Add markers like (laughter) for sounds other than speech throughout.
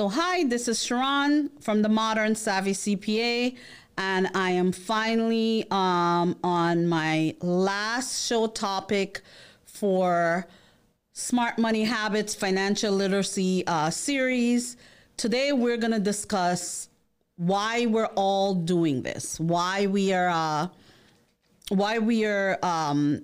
So, hi, this is Sharon from the Modern Savvy CPA, and I am finally um, on my last show topic for Smart Money Habits Financial Literacy uh, series. Today, we're going to discuss why we're all doing this, why we are, uh, why we are. Um,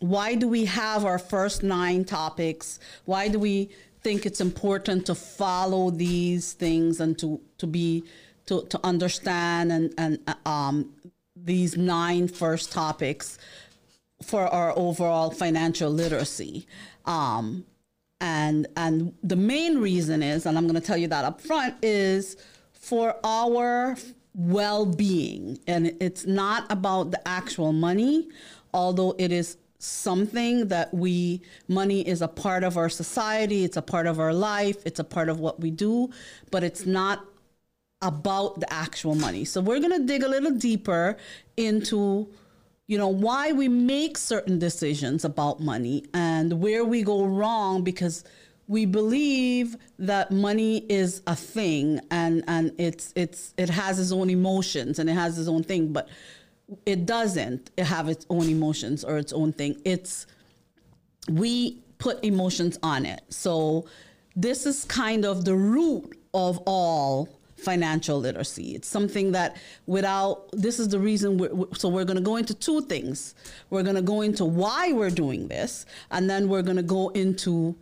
why do we have our first nine topics? Why do we think it's important to follow these things and to to be to, to understand and and um, these nine first topics for our overall financial literacy. Um, and and the main reason is, and I'm going to tell you that up front, is for our well-being, and it's not about the actual money, although it is something that we money is a part of our society it's a part of our life it's a part of what we do but it's not about the actual money. So we're going to dig a little deeper into you know why we make certain decisions about money and where we go wrong because we believe that money is a thing and and it's it's it has its own emotions and it has its own thing but it doesn't have its own emotions or its own thing. It's we put emotions on it. So this is kind of the root of all financial literacy. It's something that without this is the reason we're, so we're going to go into two things. We're going to go into why we're doing this and then we're going to go into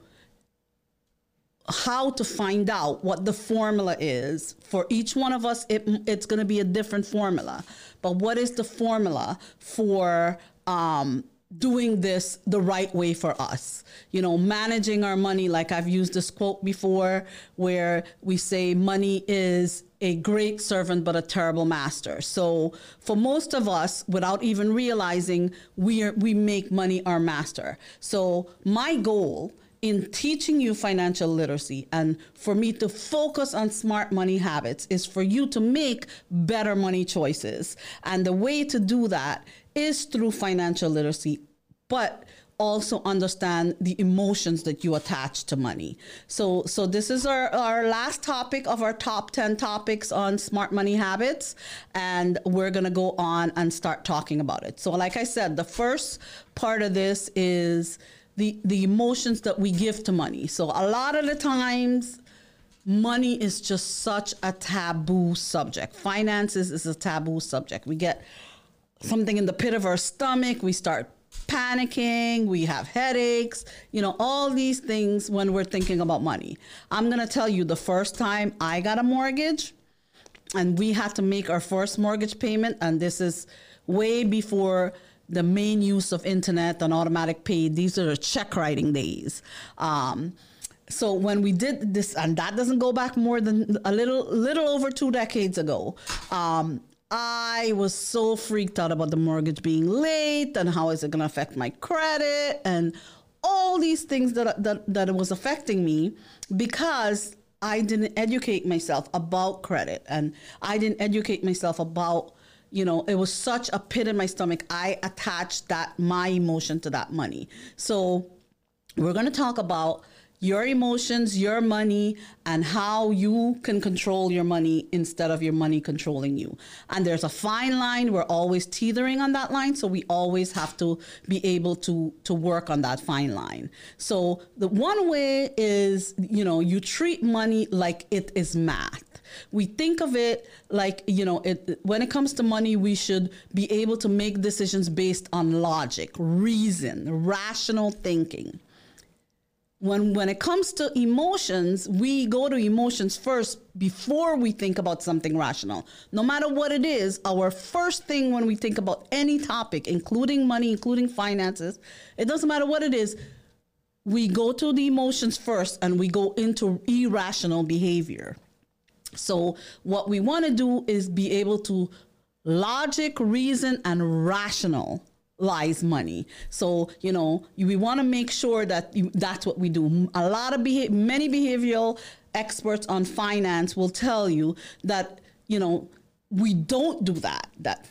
how to find out what the formula is. For each one of us it, it's going to be a different formula. But what is the formula for um, doing this the right way for us? You know managing our money like i've used this quote before where we say money is a great servant but a terrible master. So for most of us without even realizing we are, we make money our master. So my goal in teaching you financial literacy and for me to focus on smart money habits is for you to make better money choices. And the way to do that is through financial literacy, but also understand the emotions that you attach to money. So so this is our, our last topic of our top 10 topics on smart money habits and we're going to go on and start talking about it. So like I said, the first part of this is the the emotions that we give to money. So a lot of the times money is just such a taboo subject. Finances is a taboo subject. We get something in the pit of our stomach, we start panicking, we have headaches, you know, all these things when we're thinking about money. I'm going to tell you the first time I got a mortgage and we had to make our first mortgage payment and this is way before the main use of internet and automatic pay. These are check writing days. Um, so when we did this, and that doesn't go back more than a little, little over two decades ago. Um, I was so freaked out about the mortgage being late and how is it going to affect my credit and all these things that that that was affecting me because I didn't educate myself about credit and I didn't educate myself about you know, it was such a pit in my stomach. I attached that my emotion to that money. So we're going to talk about your emotions, your money, and how you can control your money instead of your money controlling you. And there's a fine line. We're always teetering on that line, so we always have to be able to to work on that fine line. So the one way is, you know, you treat money like it is math. We think of it like, you know, it, when it comes to money, we should be able to make decisions based on logic, reason, rational thinking. When, when it comes to emotions, we go to emotions first before we think about something rational. No matter what it is, our first thing when we think about any topic, including money, including finances, it doesn't matter what it is, we go to the emotions first and we go into irrational behavior. So, what we want to do is be able to logic, reason, and rationalize money. So, you know, we want to make sure that you, that's what we do. A lot of beha- many behavioral experts on finance will tell you that, you know, we don't do that. That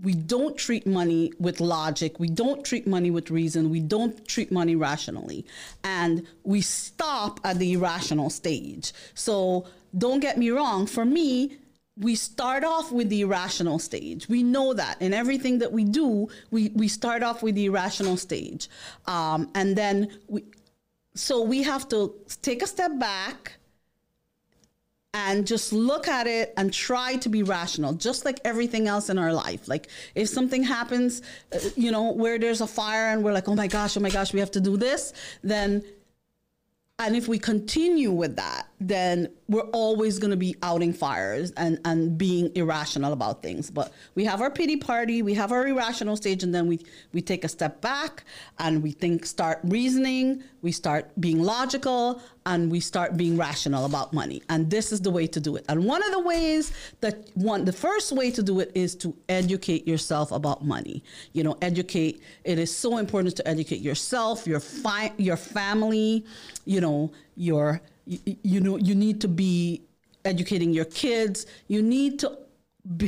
we don't treat money with logic. We don't treat money with reason. We don't treat money rationally. And we stop at the irrational stage. So don't get me wrong. For me, we start off with the irrational stage. We know that in everything that we do, we, we start off with the irrational stage. Um, and then we, so we have to take a step back and just look at it and try to be rational, just like everything else in our life. Like if something happens, uh, you know, where there's a fire and we're like, oh my gosh, oh my gosh, we have to do this, then and if we continue with that, then we're always going to be outing fires and, and being irrational about things. But we have our pity party, we have our irrational stage, and then we, we take a step back and we think, start reasoning, we start being logical, and we start being rational about money. And this is the way to do it. And one of the ways that one, the first way to do it is to educate yourself about money. You know, educate. It is so important to educate yourself, your fi- your family. You know, your you, you know you need to be educating your kids. You need to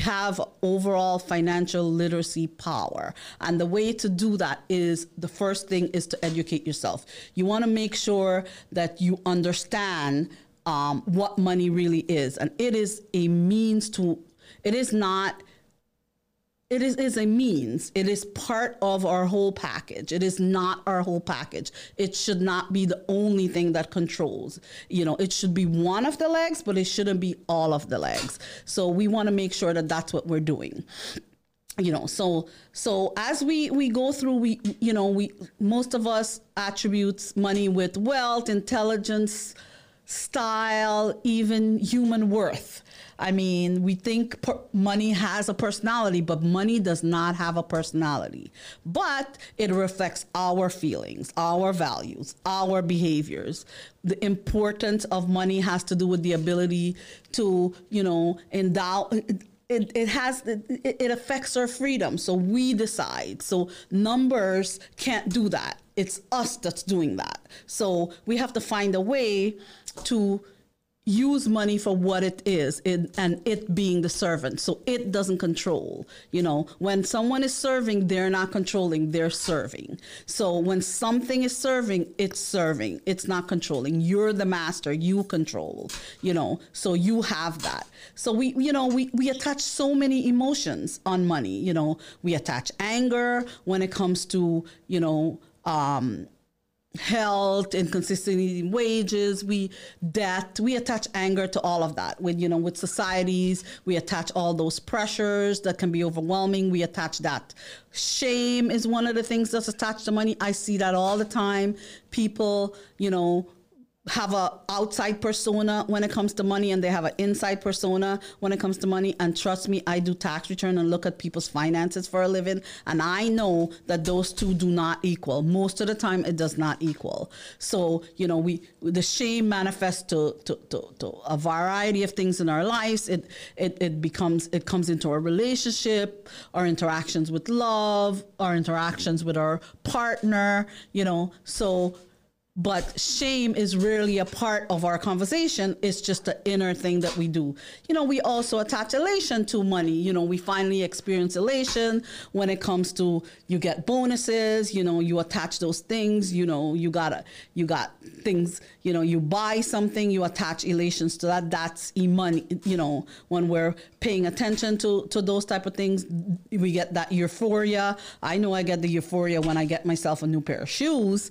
have overall financial literacy power. And the way to do that is the first thing is to educate yourself. You want to make sure that you understand um, what money really is. And it is a means to, it is not it is, is a means. It is part of our whole package. It is not our whole package. It should not be the only thing that controls. You know, it should be one of the legs, but it shouldn't be all of the legs. So we want to make sure that that's what we're doing you know so so as we we go through we you know we most of us attributes money with wealth intelligence style even human worth I mean, we think per- money has a personality, but money does not have a personality. But it reflects our feelings, our values, our behaviors. The importance of money has to do with the ability to, you know, endow. It, it has it, it affects our freedom so we decide so numbers can't do that it's us that's doing that so we have to find a way to use money for what it is it, and it being the servant. So it doesn't control you know. When someone is serving they're not controlling they're serving. So when something is serving it's serving. It's not controlling. You're the master. You control you know. So you have that. So we you know we, we attach so many emotions on money you know. We attach anger when it comes to you know um health, inconsistency in wages, we debt, we attach anger to all of that. With you know, with societies, we attach all those pressures that can be overwhelming. We attach that. Shame is one of the things that's attached to money. I see that all the time. People, you know, have a outside persona when it comes to money and they have an inside persona when it comes to money. And trust me i do tax return and look at people's finances for a living. And i know that those two do not equal. Most of the time it does not equal. So you know we the shame manifests to to, to, to a variety of things in our lives. It, it it becomes it comes into our relationship our interactions with love our interactions with our partner you know. So but shame is rarely a part of our conversation. It's just the inner thing that we do. You know we also attach elation to money. You know we finally experience elation when it comes to you get bonuses you know you attach those things you know you got you got things you know you buy something you attach elations to that. That's e-money you know when we're paying attention to to those type of things we get that euphoria. I know i get the euphoria when i get myself a new pair of shoes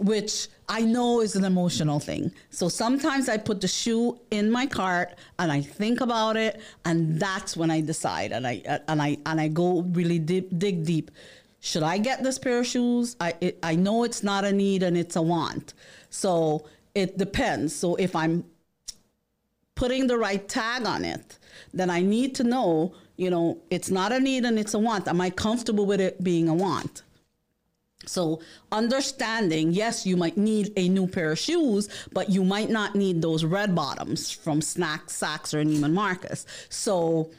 which I know is an emotional thing. So sometimes I put the shoe in my cart and I think about it, and that's when I decide and I and I and I go really deep, dig deep. Should I get this pair of shoes? I it, I know it's not a need and it's a want. So it depends. So if I'm putting the right tag on it, then I need to know, you know, it's not a need and it's a want. Am I comfortable with it being a want? So, understanding, yes, you might need a new pair of shoes, but you might not need those red bottoms from Snack, Saks, or Neiman Marcus. So,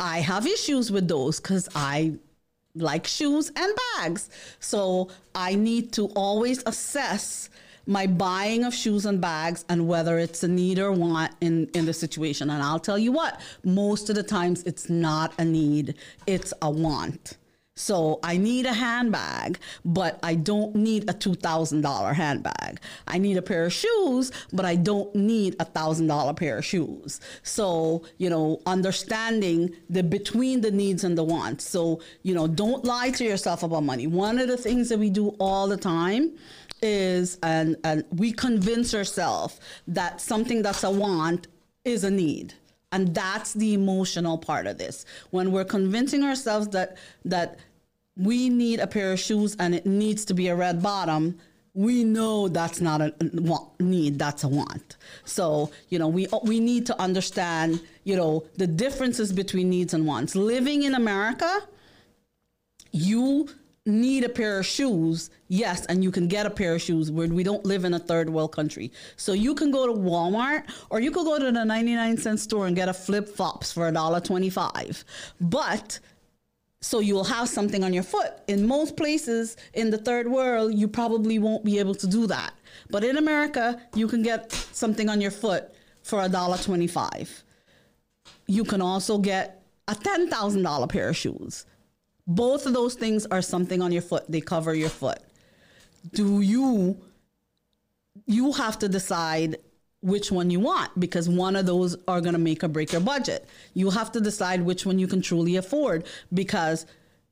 I have issues with those because I like shoes and bags. So, I need to always assess my buying of shoes and bags and whether it's a need or want in, in the situation. And I'll tell you what, most of the times it's not a need, it's a want. So I need a handbag, but I don't need a $2,000 handbag. I need a pair of shoes, but I don't need a $1,000 pair of shoes. So, you know, understanding the between the needs and the wants. So, you know, don't lie to yourself about money. One of the things that we do all the time is and and we convince ourselves that something that's a want is a need and that's the emotional part of this. When we're convincing ourselves that that we need a pair of shoes and it needs to be a red bottom we know that's not a need that's a want. So you know we we need to understand you know the differences between needs and wants. Living in america you need a pair of shoes, yes, and you can get a pair of shoes where we don't live in a third world country. So you can go to Walmart or you could go to the 99 cent store and get a flip flops for $1.25. But so you'll have something on your foot. In most places in the third world, you probably won't be able to do that. But in America, you can get something on your foot for $1.25. You can also get a $10,000 pair of shoes both of those things are something on your foot. They cover your foot. Do you you have to decide which one you want because one of those are going to make or break your budget. You have to decide which one you can truly afford because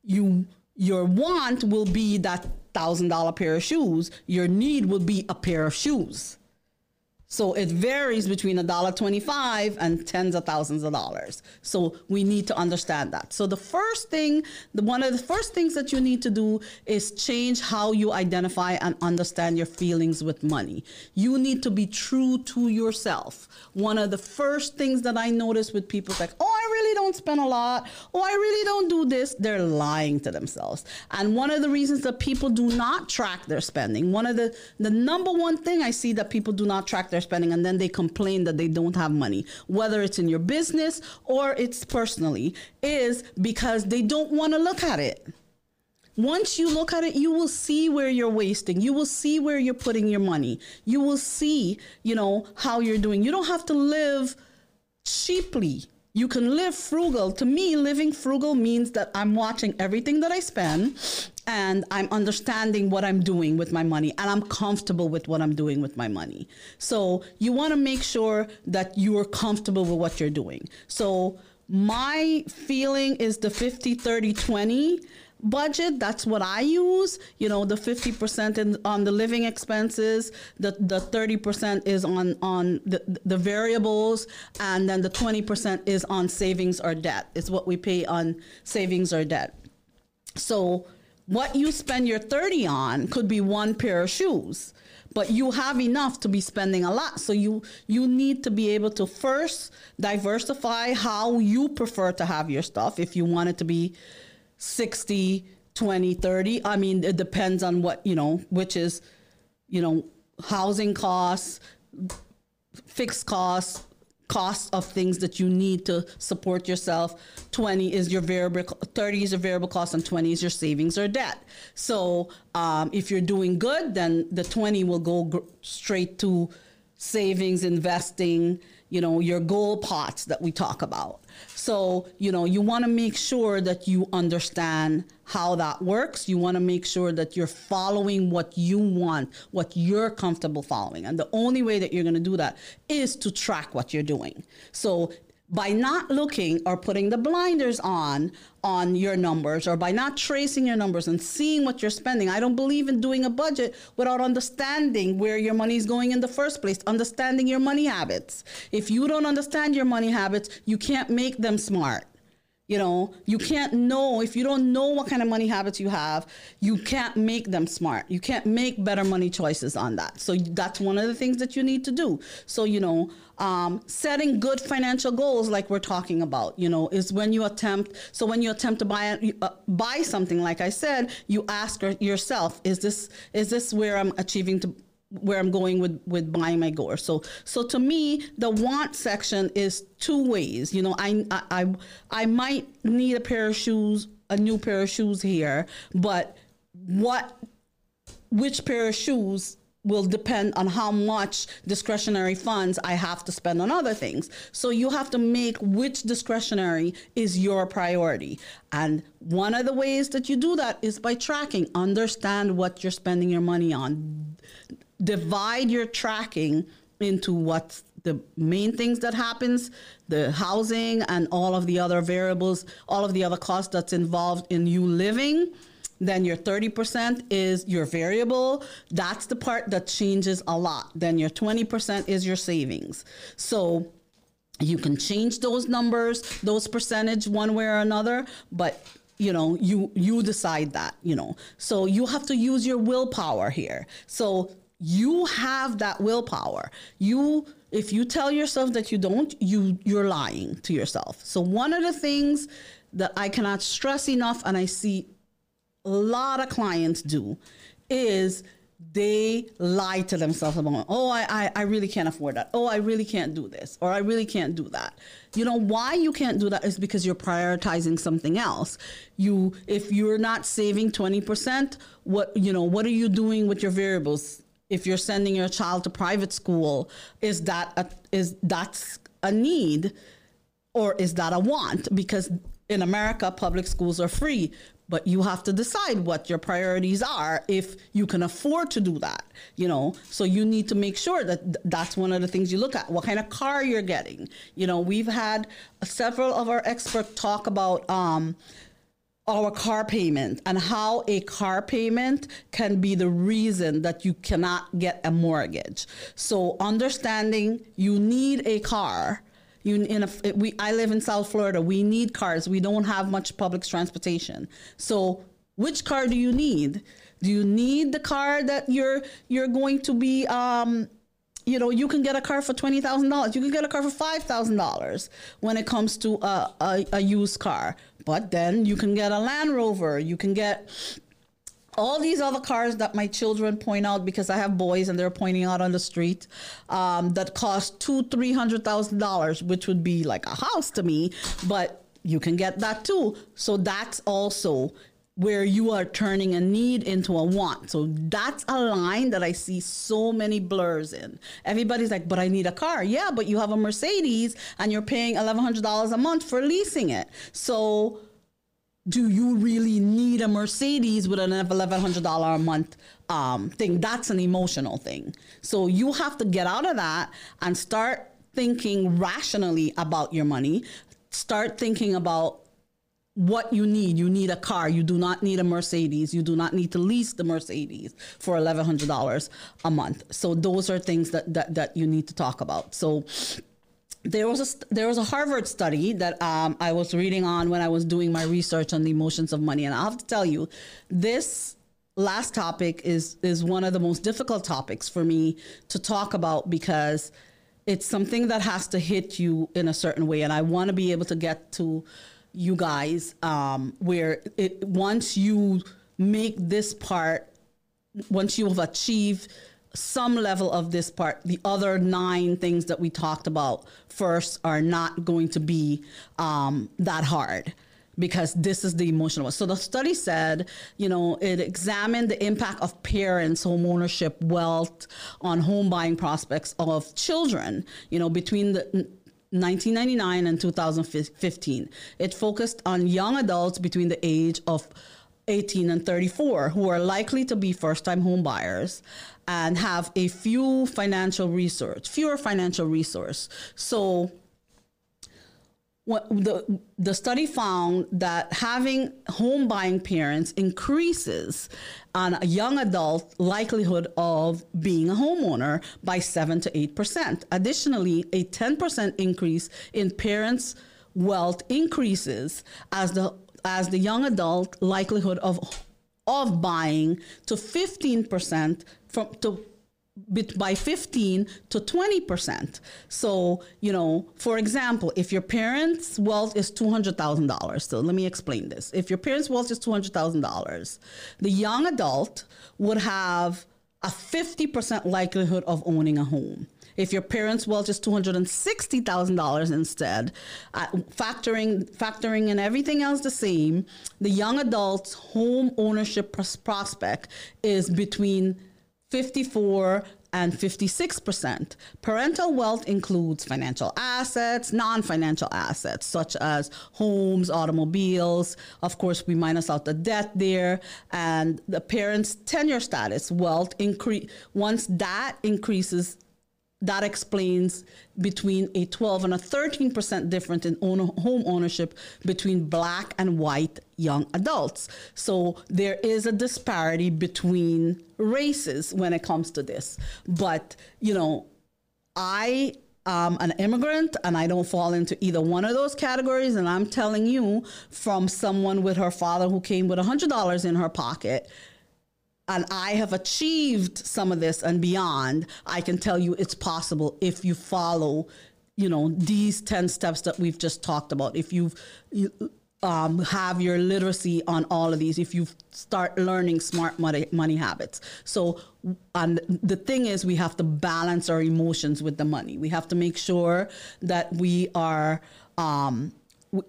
you your want will be that $1000 pair of shoes, your need will be a pair of shoes. So it varies between a dollar twenty-five and tens of thousands of dollars. So we need to understand that. So the first thing, the one of the first things that you need to do is change how you identify and understand your feelings with money. You need to be true to yourself. One of the first things that I notice with people is like, oh, I really don't spend a lot. Oh, I really don't do this. They're lying to themselves. And one of the reasons that people do not track their spending, one of the the number one thing I see that people do not track their spending and then they complain that they don't have money, whether it's in your business or it's personally, is because they don't want to look at it. Once you look at it, you will see where you're wasting. You will see where you're putting your money. You will see, you know, how you're doing. You don't have to live cheaply. You can live frugal. To me, living frugal means that I'm watching everything that I spend and I'm understanding what I'm doing with my money and I'm comfortable with what I'm doing with my money. So you want to make sure that you're comfortable with what you're doing. So my feeling is the 50 30 20 budget that's what i use you know the 50% in, on the living expenses the, the 30% is on on the, the variables and then the 20% is on savings or debt it's what we pay on savings or debt so what you spend your 30 on could be one pair of shoes but you have enough to be spending a lot. So you you need to be able to first diversify how you prefer to have your stuff. If you want it to be 60 20 30 i mean it depends on what you know which is you know housing costs fixed costs cost of things that you need to support yourself. 20 is your variable 30 is your variable cost and 20 is your savings or debt. So um, if you're doing good then the 20 will go gr- straight to savings investing you know your goal pots that we talk about. So, you know, you want to make sure that you understand how that works. You want to make sure that you're following what you want, what you're comfortable following. And the only way that you're going to do that is to track what you're doing. So, by not looking or putting the blinders on on your numbers or by not tracing your numbers and seeing what you're spending i don't believe in doing a budget without understanding where your money is going in the first place understanding your money habits if you don't understand your money habits you can't make them smart you know, you can't know if you don't know what kind of money habits you have, you can't make them smart. You can't make better money choices on that. So that's one of the things that you need to do. So, you know, um, setting good financial goals, like we're talking about, you know, is when you attempt. So when you attempt to buy uh, buy something, like I said, you ask yourself, is this is this where I'm achieving to where I'm going with with buying my gore. So so to me, the want section is two ways. You know, I I I might need a pair of shoes, a new pair of shoes here, but what which pair of shoes will depend on how much discretionary funds I have to spend on other things. So you have to make which discretionary is your priority. And one of the ways that you do that is by tracking. Understand what you're spending your money on. Divide your tracking into what's the main things that happens, the housing and all of the other variables, all of the other costs that's involved in you living then your 30% is your variable. That's the part that changes a lot. Then your 20% is your savings. So you can change those numbers, those percentage one way or another, but you know, you you decide that, you know. So you have to use your willpower here. So you have that willpower. You if you tell yourself that you don't, you you're lying to yourself. So one of the things that I cannot stress enough and I see a lot of clients do is they lie to themselves about, oh, I, I, I, really can't afford that. Oh, I really can't do this. Or I really can't do that. You know, why you can't do that is because you're prioritizing something else. You, if you're not saving 20%, what, you know, what are you doing with your variables? If you're sending your child to private school, is that a, is that's a need or is that a want? Because in America, public schools are free but you have to decide what your priorities are if you can afford to do that you know so you need to make sure that th- that's one of the things you look at what kind of car you're getting you know we've had several of our experts talk about um, our car payment and how a car payment can be the reason that you cannot get a mortgage so understanding you need a car you in a we I live in South Florida. We need cars. We don't have much public transportation. So which car do you need? Do you need the car that you're you're going to be um you know, you can get a car for twenty thousand dollars. You can get a car for five thousand dollars when it comes to a, a, a used car. But then you can get a Land Rover. You can get all these other cars that my children point out because I have boys and they're pointing out on the street um, that cost two, three hundred thousand dollars, which would be like a house to me. But you can get that too. So that's also where you are turning a need into a want. So that's a line that I see so many blurs in. Everybody's like, but I need a car. Yeah, but you have a Mercedes and you're paying $1,100 a month for leasing it. So do you really need a Mercedes with an $1,100 a month um, thing? That's an emotional thing. So you have to get out of that and start thinking rationally about your money. Start thinking about what you need. You need a car. You do not need a Mercedes. You do not need to lease the Mercedes for $1,100 a month. So those are things that, that, that you need to talk about. So there was a there was a Harvard study that um, I was reading on when I was doing my research on the emotions of money, and I have to tell you, this last topic is is one of the most difficult topics for me to talk about because it's something that has to hit you in a certain way, and I want to be able to get to you guys um, where it once you make this part, once you have achieved some level of this part. The other nine things that we talked about first are not going to be um, that hard because this is the emotional one. So the study said, you know, it examined the impact of parents' home ownership wealth on home buying prospects of children, you know, between the 1999 and 2015. It focused on young adults between the age of 18 and 34 who are likely to be first time home buyers and have a few financial resource, fewer financial resource. So the the study found that having home buying parents increases on a young adult likelihood of being a homeowner by 7 to 8%. Additionally, a 10% increase in parents' wealth increases as the as the young adult likelihood of of buying to 15% from to by 15 to 20%. So, you know, for example, if your parents' wealth is $200,000, so let me explain this. If your parents' wealth is $200,000, the young adult would have a 50% likelihood of owning a home. If your parents' wealth is two hundred and sixty thousand dollars instead, uh, factoring factoring in everything else the same, the young adult's home ownership pros- prospect is between 54 and 56%. Parental wealth includes financial assets, non financial assets, such as homes, automobiles. Of course, we minus out the debt there. And the parents' tenure status, wealth increase. Once that increases, that explains between a 12 and a 13% difference in own, home ownership between black and white young adults. So there is a disparity between races when it comes to this. But, you know, I am an immigrant and I don't fall into either one of those categories. And I'm telling you from someone with her father who came with $100 in her pocket and I have achieved some of this and beyond, I can tell you it's possible if you follow, you know, these 10 steps that we've just talked about. If you've, you um, have your literacy on all of these, if you start learning smart money, money habits. So, and the thing is, we have to balance our emotions with the money. We have to make sure that we are, um,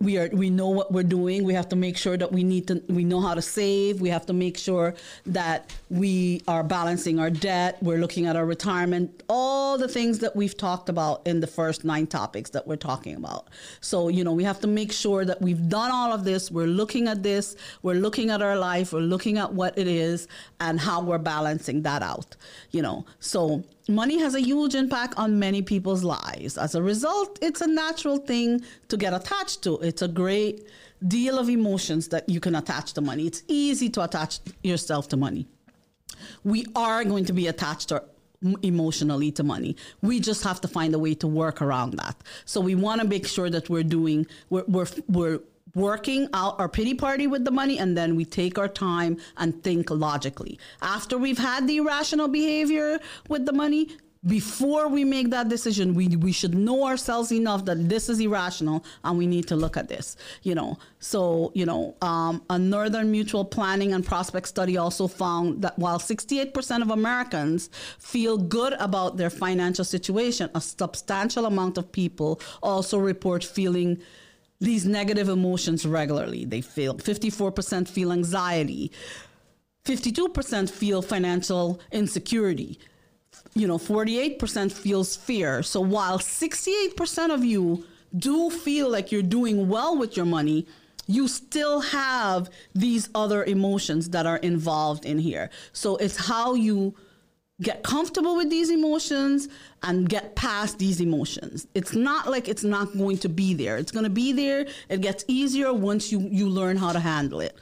we are we know what we're doing. We have to make sure that we need to we know how to save. We have to make sure that we are balancing our debt. We're looking at our retirement. All the things that we've talked about in the first nine topics that we're talking about. So you know we have to make sure that we've done all of this. We're looking at this. We're looking at our life. We're looking at what it is and how we're balancing that out you know. So money has a huge impact on many people's lives. As a result, it's a natural thing to get attached to. It's a great deal of emotions that you can attach to money. It's easy to attach yourself to money. We are going to be attached to emotionally to money. We just have to find a way to work around that. So we want to make sure that we're doing we're we're, we're working out our pity party with the money and then we take our time and think logically. After we've had the irrational behavior with the money, before we make that decision, we, we should know ourselves enough that this is irrational and we need to look at this, you know. So, you know, um, a Northern Mutual Planning and Prospect study also found that while 68% of Americans feel good about their financial situation, a substantial amount of people also report feeling these negative emotions regularly. They feel 54% feel anxiety, 52% feel financial insecurity. You know, 48% feels fear. So while 68% of you do feel like you're doing well with your money, you still have these other emotions that are involved in here. So it's how you get comfortable with these emotions and get past these emotions. It's not like it's not going to be there. It's going to be there. It gets easier once you you learn how to handle it.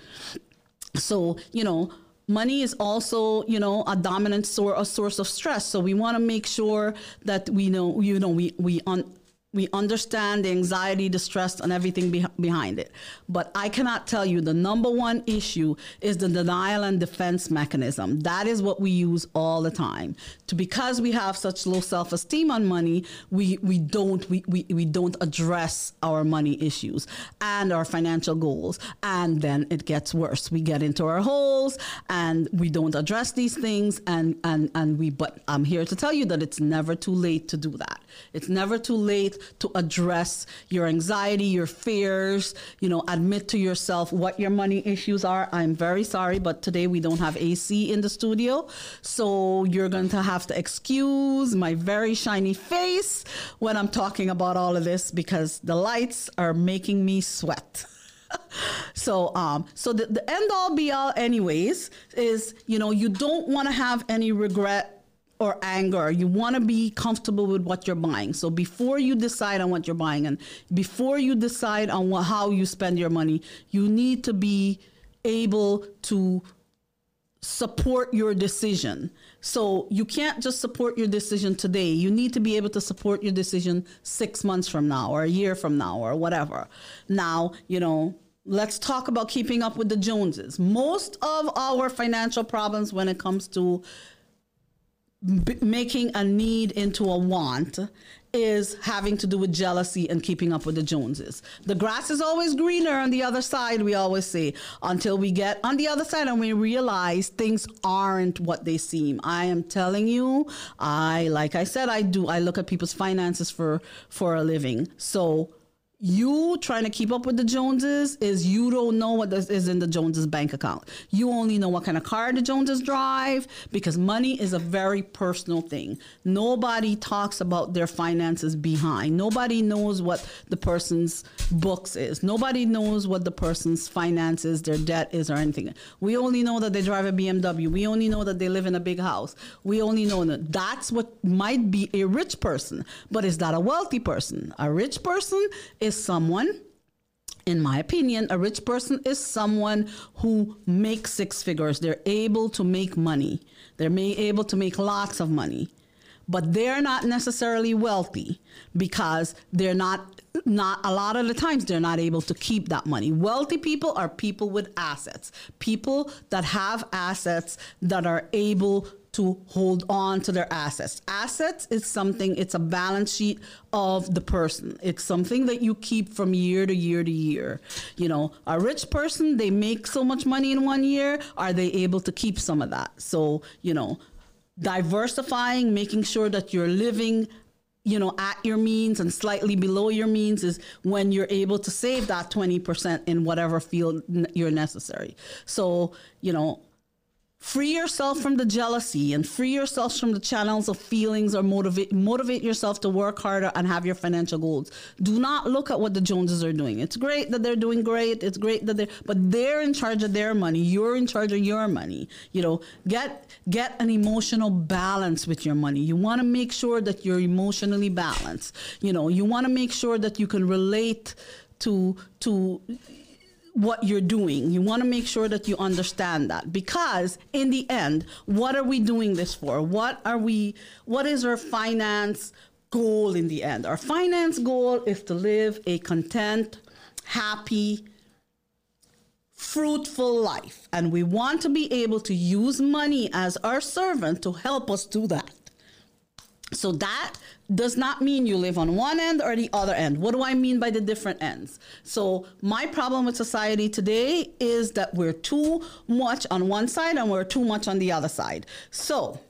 So, you know, money is also, you know, a dominant source a source of stress. So we want to make sure that we know, you know, we we on we understand the anxiety, the stress, and everything be- behind it. But I cannot tell you the number one issue is the denial and defense mechanism. That is what we use all the time. To because we have such low self-esteem on money, we we don't we, we, we don't address our money issues and our financial goals. And then it gets worse. We get into our holes and we don't address these things and and and we but I'm here to tell you that it's never too late to do that. It's never too late to address your anxiety, your fears, you know, admit to yourself what your money issues are. I'm very sorry, but today we don't have AC in the studio. So you're going to have to excuse my very shiny face when I'm talking about all of this because the lights are making me sweat. (laughs) so um so the, the end all be all anyways is you know you don't want to have any regret or anger. You want to be comfortable with what you're buying. So before you decide on what you're buying and before you decide on what, how you spend your money, you need to be able to support your decision. So you can't just support your decision today. You need to be able to support your decision 6 months from now or a year from now or whatever. Now, you know, let's talk about keeping up with the Joneses. Most of our financial problems when it comes to b- making a need into a want is having to do with jealousy and keeping up with the Joneses. The grass is always greener on the other side, we always say, until we get on the other side and we realize things aren't what they seem. I am telling you, I like I said I do I look at people's finances for for a living. So you trying to keep up with the Joneses is you don't know what is in the Joneses bank account. You only know what kind of car the Joneses drive because money is a very personal thing. Nobody talks about their finances behind. Nobody knows what the person's books is. Nobody knows what the person's finances, their debt is or anything. We only know that they drive a BMW. We only know that they live in a big house. We only know that that's what might be a rich person, but is that a wealthy person? A rich person is is someone in my opinion, a rich person is someone who makes six figures. They're able to make money. They're may, able to make lots of money, but they're not necessarily wealthy because they're not not a lot of the times they're not able to keep that money. Wealthy people are people with assets, people that have assets that are able to hold on to their assets. Assets is something, it's a balance sheet of the person. It's something that you keep from year to year to year. You know, a rich person, they make so much money in one year, are they able to keep some of that? So, you know, diversifying, making sure that you're living you know at your means and slightly below your means is when you're able to save that 20% in whatever field you're necessary so you know free yourself from the jealousy and free yourself from the channels of feelings or motivate motivate yourself to work harder and have your financial goals. Do not look at what the joneses are doing. It's great that they're doing great. It's great that they're but they're in charge of their money. You're in charge of your money. You know get get an emotional balance with your money. You want to make sure that you're emotionally balanced. You know you want to make sure that you can relate to to what you're doing. You want to make sure that you understand that because in the end, what are we doing this for? What are we what is our finance goal in the end? Our finance goal is to live a content, happy, fruitful life. And we want to be able to use money as our servant to help us do that. So that does not mean you live on one end or the other end. What do I mean by the different ends? So, my problem with society today is that we're too much on one side and we're too much on the other side. So,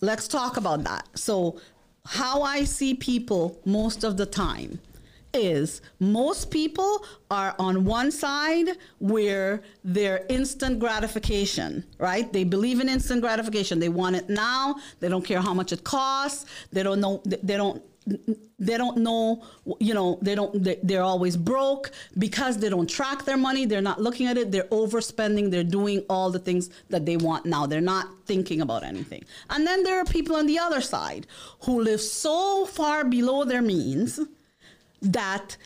let's talk about that. So, how I see people most of the time is most people are on one side where they're instant gratification, right? They believe in instant gratification. They want it now. They don't care how much it costs. They don't know, they don't they don't know you know they don't they're always broke because they don't track their money they're not looking at it they're overspending they're doing all the things that they want now they're not thinking about anything and then there are people on the other side who live so far below their means that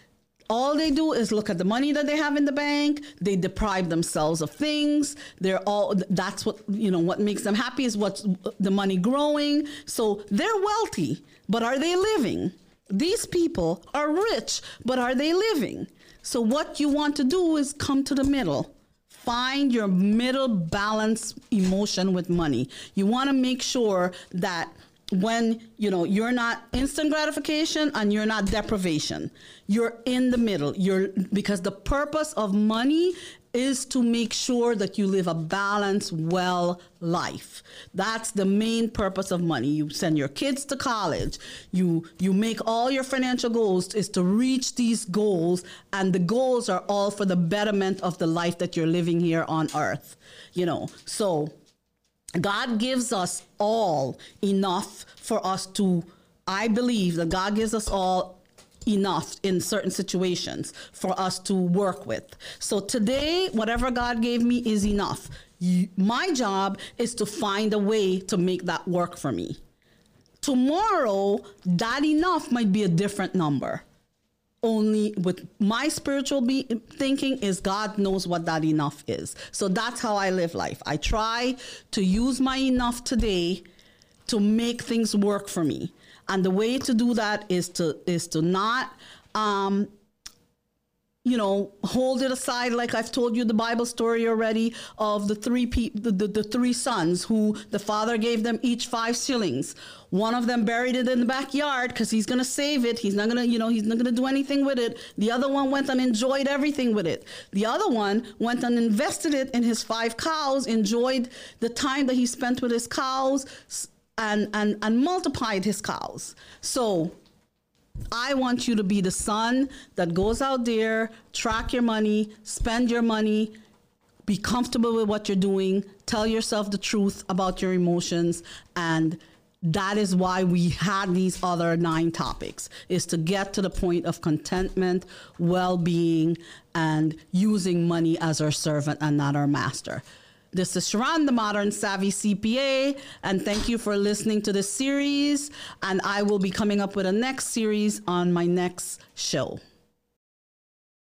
all they do is look at the money that they have in the bank they deprive themselves of things they're all that's what you know what makes them happy is what's the money growing. So they're wealthy but are they living? These people are rich but are they living? So what you want to do is come to the middle. Find your middle balance emotion with money. You want to make sure that when you know you're not instant gratification and you're not deprivation. You're in the middle. You're because the purpose of money is to make sure that you live a balanced well life. That's the main purpose of money. You send your kids to college. You you make all your financial goals is to reach these goals and the goals are all for the betterment of the life that you're living here on earth. You know so God gives us all enough for us to, I believe that God gives us all enough in certain situations for us to work with. So today, whatever God gave me is enough. my job is to find a way to make that work for me. Tomorrow, that enough might be a different number only with my spiritual be- thinking is God knows what that enough is. So that's how I live life. I try to use my enough today to make things work for me. And the way to do that is to is to not um, you know, hold it aside, like I've told you the Bible story already of the three pe- the, the, the, three sons who the father gave them each five shillings. One of them buried it in the backyard because he's gonna save it. He's not gonna, you know, he's not gonna do anything with it. The other one went and enjoyed everything with it. The other one went and invested it in his five cows, enjoyed the time that he spent with his cows, and and and multiplied his cows. So I want you to be the son that goes out there, track your money, spend your money, be comfortable with what you're doing, tell yourself the truth about your emotions, and that is why we had these other nine topics is to get to the point of contentment, well-being, and using money as our servant and not our master. This is Sharon, the Modern Savvy CPA, and thank you for listening to this series. And I will be coming up with a next series on my next show.